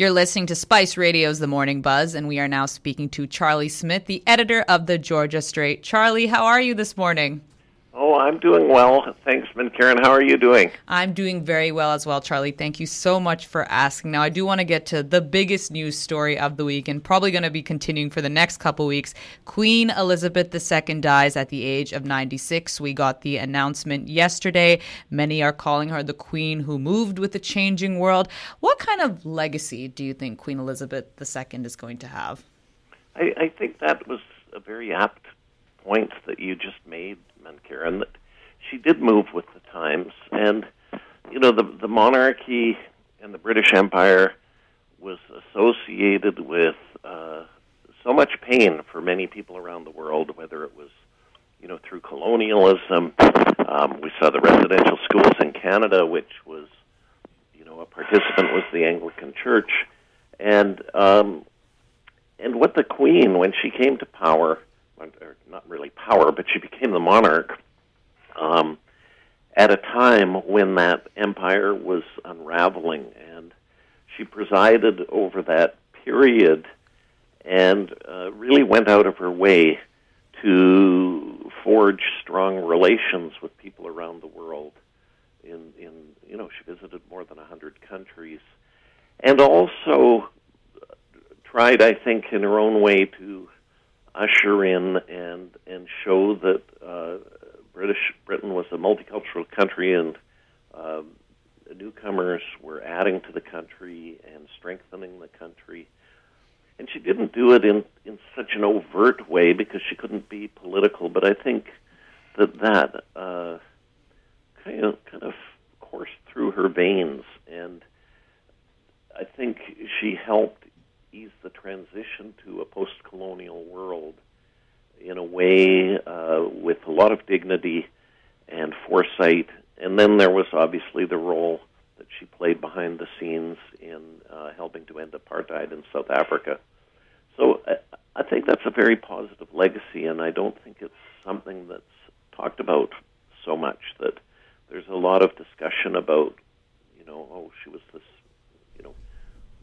You're listening to Spice Radio's The Morning Buzz, and we are now speaking to Charlie Smith, the editor of the Georgia Straight. Charlie, how are you this morning? Oh, I'm doing well. Thanks, Ben Karen. How are you doing? I'm doing very well as well, Charlie. Thank you so much for asking. Now, I do want to get to the biggest news story of the week and probably going to be continuing for the next couple weeks. Queen Elizabeth II dies at the age of 96. We got the announcement yesterday. Many are calling her the queen who moved with the changing world. What kind of legacy do you think Queen Elizabeth II is going to have? I, I think that was a very apt point that you just made Karen, that she did move with the times, and you know the the monarchy and the British Empire was associated with uh, so much pain for many people around the world, whether it was you know through colonialism. Um, we saw the residential schools in Canada, which was you know a participant was the Anglican Church, and um, and what the Queen when she came to power or not really power, but she became the monarch um, at a time when that empire was unraveling, and she presided over that period and uh, really went out of her way to forge strong relations with people around the world. In, in you know, she visited more than a hundred countries, and also tried, I think, in her own way to usher in and and show that uh, British Britain was a multicultural country and uh, newcomers were adding to the country and strengthening the country. And she didn't do it in in such an overt way because she couldn't be political. But I think that that uh, kind of kind of coursed through her veins, and I think she helped ease the transition to a post-colonial world in a way uh, with a lot of dignity and foresight. And then there was obviously the role that she played behind the scenes in uh, helping to end apartheid in South Africa. So I, I think that's a very positive legacy, and I don't think it's something that's talked about so much. That there's a lot of discussion about, you know, oh, she was this, you know,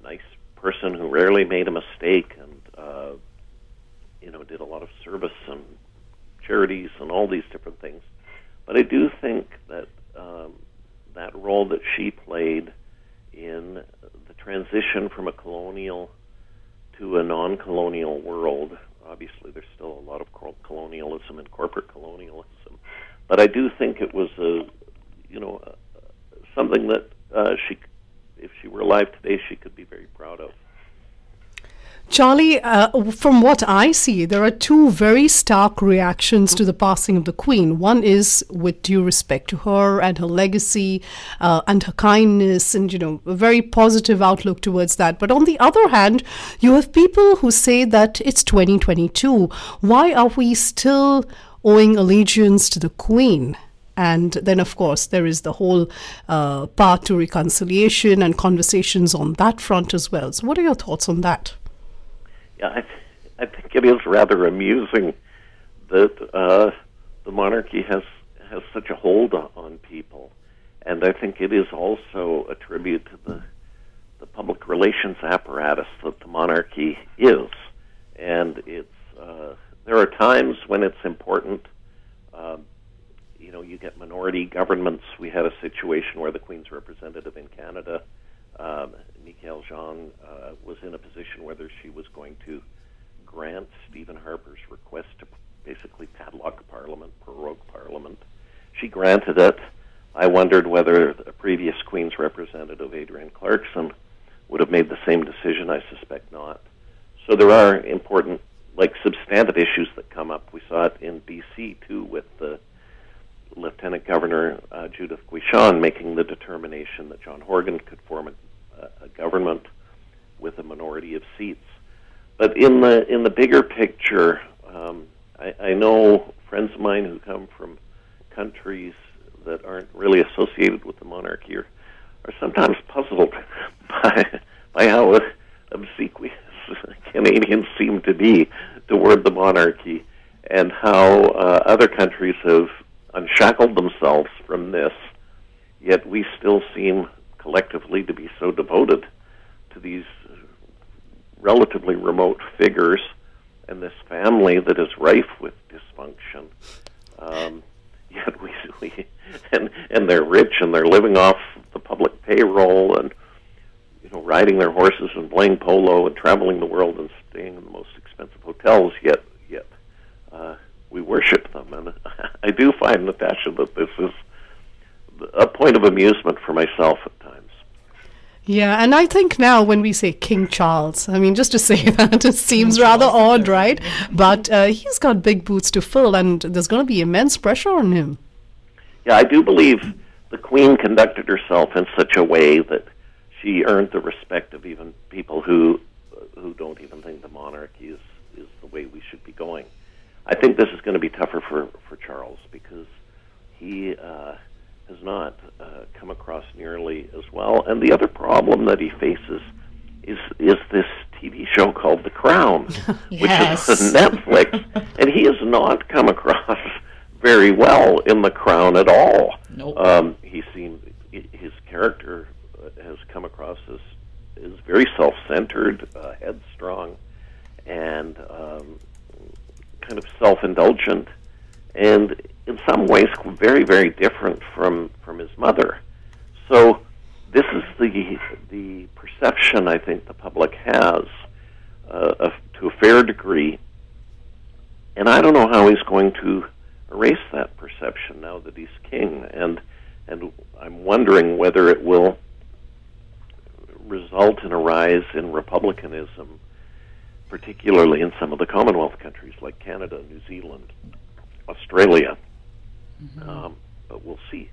nice person who rarely made a mistake and uh, you know did a lot of service and charities and all these different things. But I do think that um, that role that she played in the transition from a colonial to a non-colonial world. Obviously, there's still a lot of colonialism and corporate colonialism, but I do think it was a, you know, something that uh, she if she were alive today, she could be very proud of. Charlie, uh, from what I see, there are two very stark reactions to the passing of the Queen. One is with due respect to her and her legacy uh, and her kindness, and you know, a very positive outlook towards that. But on the other hand, you have people who say that it's 2022. Why are we still owing allegiance to the Queen? And then, of course, there is the whole uh, path to reconciliation and conversations on that front as well. So, what are your thoughts on that? Yeah, I, th- I think it is rather amusing that uh, the monarchy has has such a hold on, people, and I think it is also a tribute to the the public relations apparatus that the monarchy is, and it's uh, there are times when it's important. You get minority governments. We had a situation where the Queen's representative in Canada, um, Michaëlle Jean, uh, was in a position whether she was going to grant Stephen Harper's request to basically padlock Parliament, prorogue Parliament. She granted it. I wondered whether the previous Queen's representative, Adrienne Clarkson, would have made the same decision. I suspect not. So there are important, like substantive issues that come up. We saw it in B.C. too with the Lieutenant Governor uh, Judith Guichon making the determination that John Horgan could form a, a government with a minority of seats. But in the in the bigger picture, um, I, I know friends of mine who come from countries that aren't really associated with the monarchy are, are sometimes puzzled by by how obsequious Canadians seem to be toward the monarchy, and how uh, other countries have unshackled themselves from this, yet we still seem collectively to be so devoted to these relatively remote figures and this family that is rife with dysfunction. Um, yet we, we and and they're rich and they're living off the public payroll and you know riding their horses and playing polo and traveling the world and staying in the most expensive hotels. Yet worship them, and I do find Natasha that this is a point of amusement for myself at times. Yeah, and I think now when we say King Charles, I mean, just to say that, it seems rather odd, right? But uh, he's got big boots to fill, and there's going to be immense pressure on him. Yeah, I do believe the Queen conducted herself in such a way that she earned the respect of even people who who don't even think the monarchy is, is the way we should be going. I think this is going to be tougher for, for Charles because he uh, has not uh, come across nearly as well. And the other problem that he faces is is this TV show called The Crown, yes. which is on Netflix, and he has not come across very well in The Crown at all. Nope. Um, he seems his character has come across as is very self-centered, uh, headstrong, and um, kind of self-indulgent, and in some ways very very different from from his mother. So this is the the perception I think the public has uh, of, to a fair degree, and I don't know how he's going to erase that perception now that he's king, and and I'm wondering whether it will result in a rise in republicanism, particularly in some of the Commonwealth countries like Canada, New Zealand, Australia. Mm-hmm. Um, but we'll see.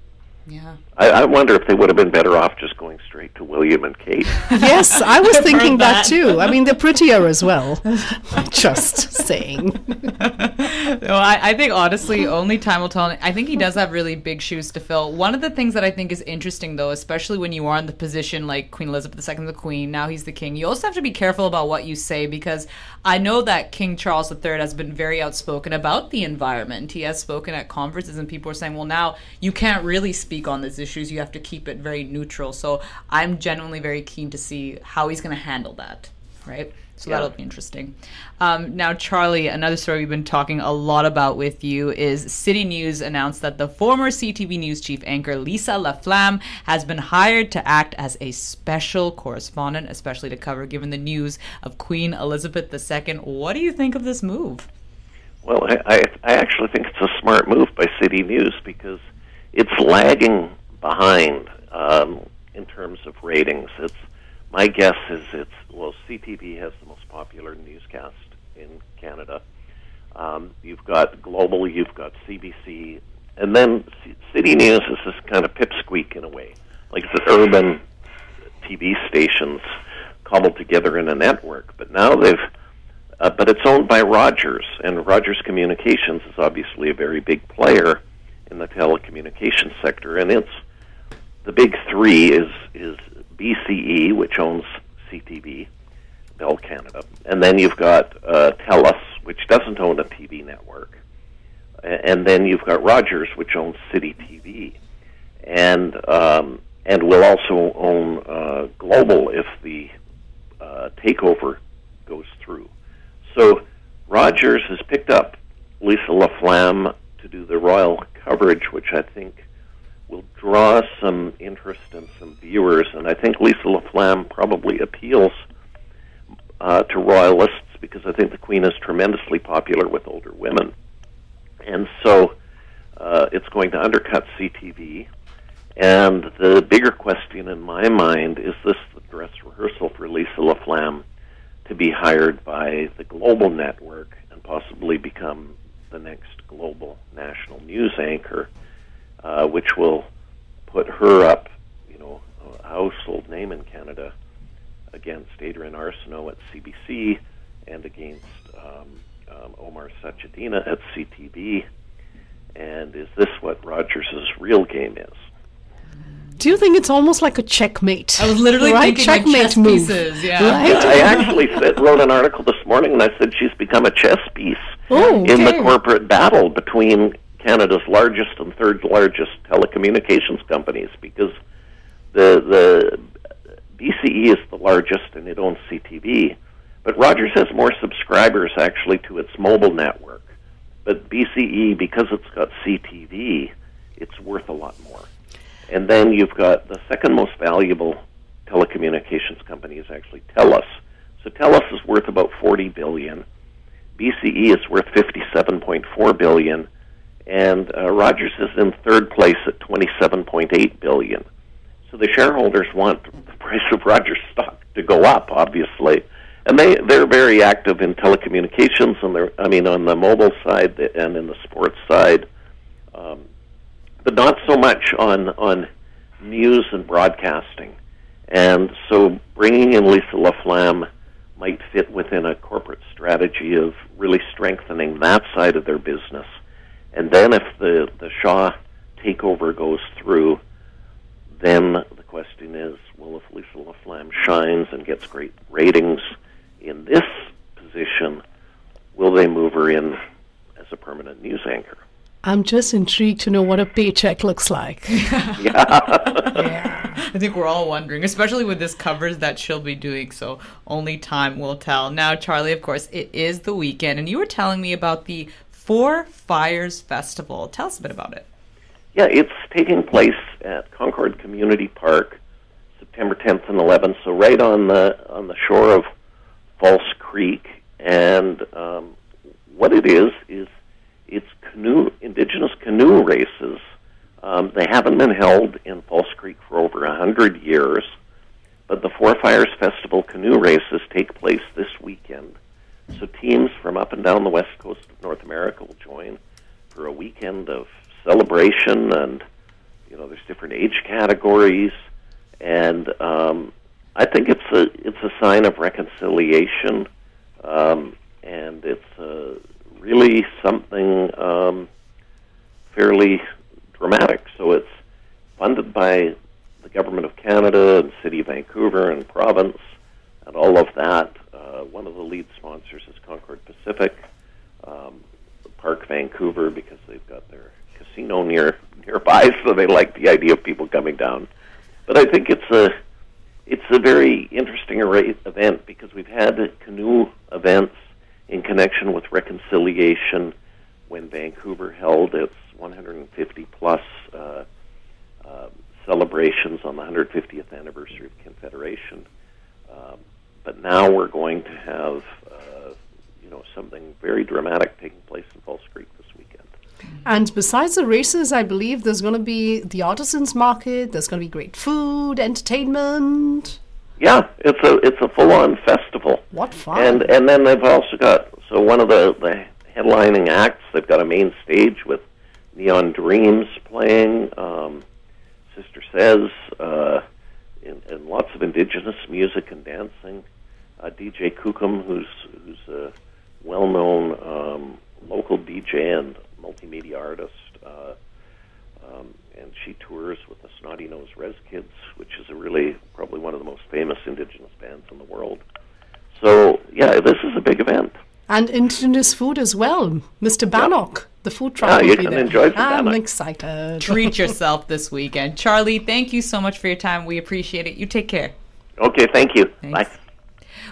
Yeah. I, I wonder if they would have been better off just going straight to William and Kate. yes, I was thinking that. that too. I mean, they're prettier as well. just saying. no, I, I, think honestly, only time will tell. I think he does have really big shoes to fill. One of the things that I think is interesting, though, especially when you are in the position like Queen Elizabeth II, the Queen, now he's the King, you also have to be careful about what you say because I know that King Charles III has been very outspoken about the environment. He has spoken at conferences, and people are saying, well, now you can't really speak speak on these issues. You have to keep it very neutral. So I'm genuinely very keen to see how he's going to handle that, right? So yeah. that'll be interesting. Um, now, Charlie, another story we've been talking a lot about with you is City News announced that the former CTV News chief anchor Lisa Laflamme has been hired to act as a special correspondent, especially to cover given the news of Queen Elizabeth II. What do you think of this move? Well, I, I, I actually think it's a smart move by City News because it's lagging behind um, in terms of ratings. It's my guess is it's well, CTV has the most popular newscast in Canada. Um, you've got global, you've got CBC, and then C- City News is this kind of pipsqueak in a way, like the urban TV stations cobbled together in a network. But now they've, uh, but it's owned by Rogers, and Rogers Communications is obviously a very big player in the telecommunications sector, and it's the big three is is BCE, which owns CTV, Bell Canada, and then you've got uh, TELUS, which doesn't own a TV network, and then you've got Rogers, which owns City TV, and um, and will also own uh, Global if the uh, takeover goes through. So Rogers has picked up Lisa Laflamme to do the royal coverage, which I think will draw some interest and some viewers. And I think Lisa Laflamme probably appeals uh, to royalists because I think the Queen is tremendously popular with older women. And so uh, it's going to undercut CTV. And the bigger question in my mind is this the dress rehearsal for Lisa Laflamme to be hired by the global network and possibly become the next global national news anchor, uh, which will put her up, you know, a household name in Canada against Adrienne Arsenault at CBC and against um, um, Omar Sachedina at CTV. And is this what Rogers' real game is? Do you think it's almost like a checkmate? I was literally right? thinking checkmate like chess move. pieces. Yeah. Right? I actually said, wrote an article this morning, and I said she's become a chess piece okay. in the corporate battle between Canada's largest and third largest telecommunications companies, because the the BCE is the largest and it owns CTV, but Rogers has more subscribers actually to its mobile network. But BCE, because it's got CTV, it's worth a lot more. And then you've got the second most valuable telecommunications company is actually TELUS. So TELUS is worth about 40 billion. BCE is worth 57.4 billion, and uh, Rogers is in third place at 27.8 billion. So the shareholders want the price of Rogers stock to go up, obviously, and they they're very active in telecommunications, and they're I mean on the mobile side and in the sports side, um, but not so much on on news and broadcasting. And so bringing in Lisa LaFlamme might fit within a corporate strategy of really strengthening that side of their business. And then if the, the Shaw takeover goes through, then the question is, well, if Lisa LaFlamme shines and gets great ratings in this position, will they move her in as a permanent news anchor? I'm just intrigued to know what a paycheck looks like. yeah. yeah. I think we're all wondering, especially with this covers that she'll be doing. So only time will tell. Now, Charlie, of course, it is the weekend, and you were telling me about the Four Fires Festival. Tell us a bit about it. Yeah, it's taking place at Concord Community Park, September 10th and 11th. So right on the on the shore of False Creek, and um, what it is is it's canoe indigenous canoe races. Um, they haven't been held in False Creek for over a hundred years, but the Four Fires Festival canoe races take place this weekend. So teams from up and down the west coast of North America will join for a weekend of celebration, and you know there's different age categories, and um, I think it's a it's a sign of reconciliation, um, and it's a really something um, fairly dramatic. So it's funded by the government of Canada and City of Vancouver and province and all of that. Uh, one of the lead sponsors is Concord Pacific, um, Parq Vancouver because they've got their casino near nearby, so they like the idea of people coming down. But I think it's a it's a very interesting event because we've had canoe events in connection with reconciliation when Vancouver held its 150 plus uh, uh, celebrations on the 150th anniversary of Confederation. Um, but now we're going to have, uh, you know, something very dramatic taking place in False Creek this weekend. And besides the races, I believe there's going to be the artisans market. There's going to be great food, entertainment. Yeah, it's a it's a full on festival. What fun! And and then they've also got so one of the the headlining acts. They've got a main stage with Neon Dreams playing, um, Sister Says, uh, and, and lots of indigenous music and dancing. Uh, DJ Kookum, who's who's a well-known um, local DJ and multimedia artist. Uh, um, and she tours with the Snotty Nose Rez Kids, which is a really probably one of the most famous indigenous bands in the world. So yeah, this is a big event. And indigenous food as well, Mr. Bannock. Yeah. The food truck yeah, will be there. Enjoy I'm excited. Treat yourself this weekend. Charlie, thank you so much for your time. We appreciate it. You take care. Okay, thank you. Thanks. Bye.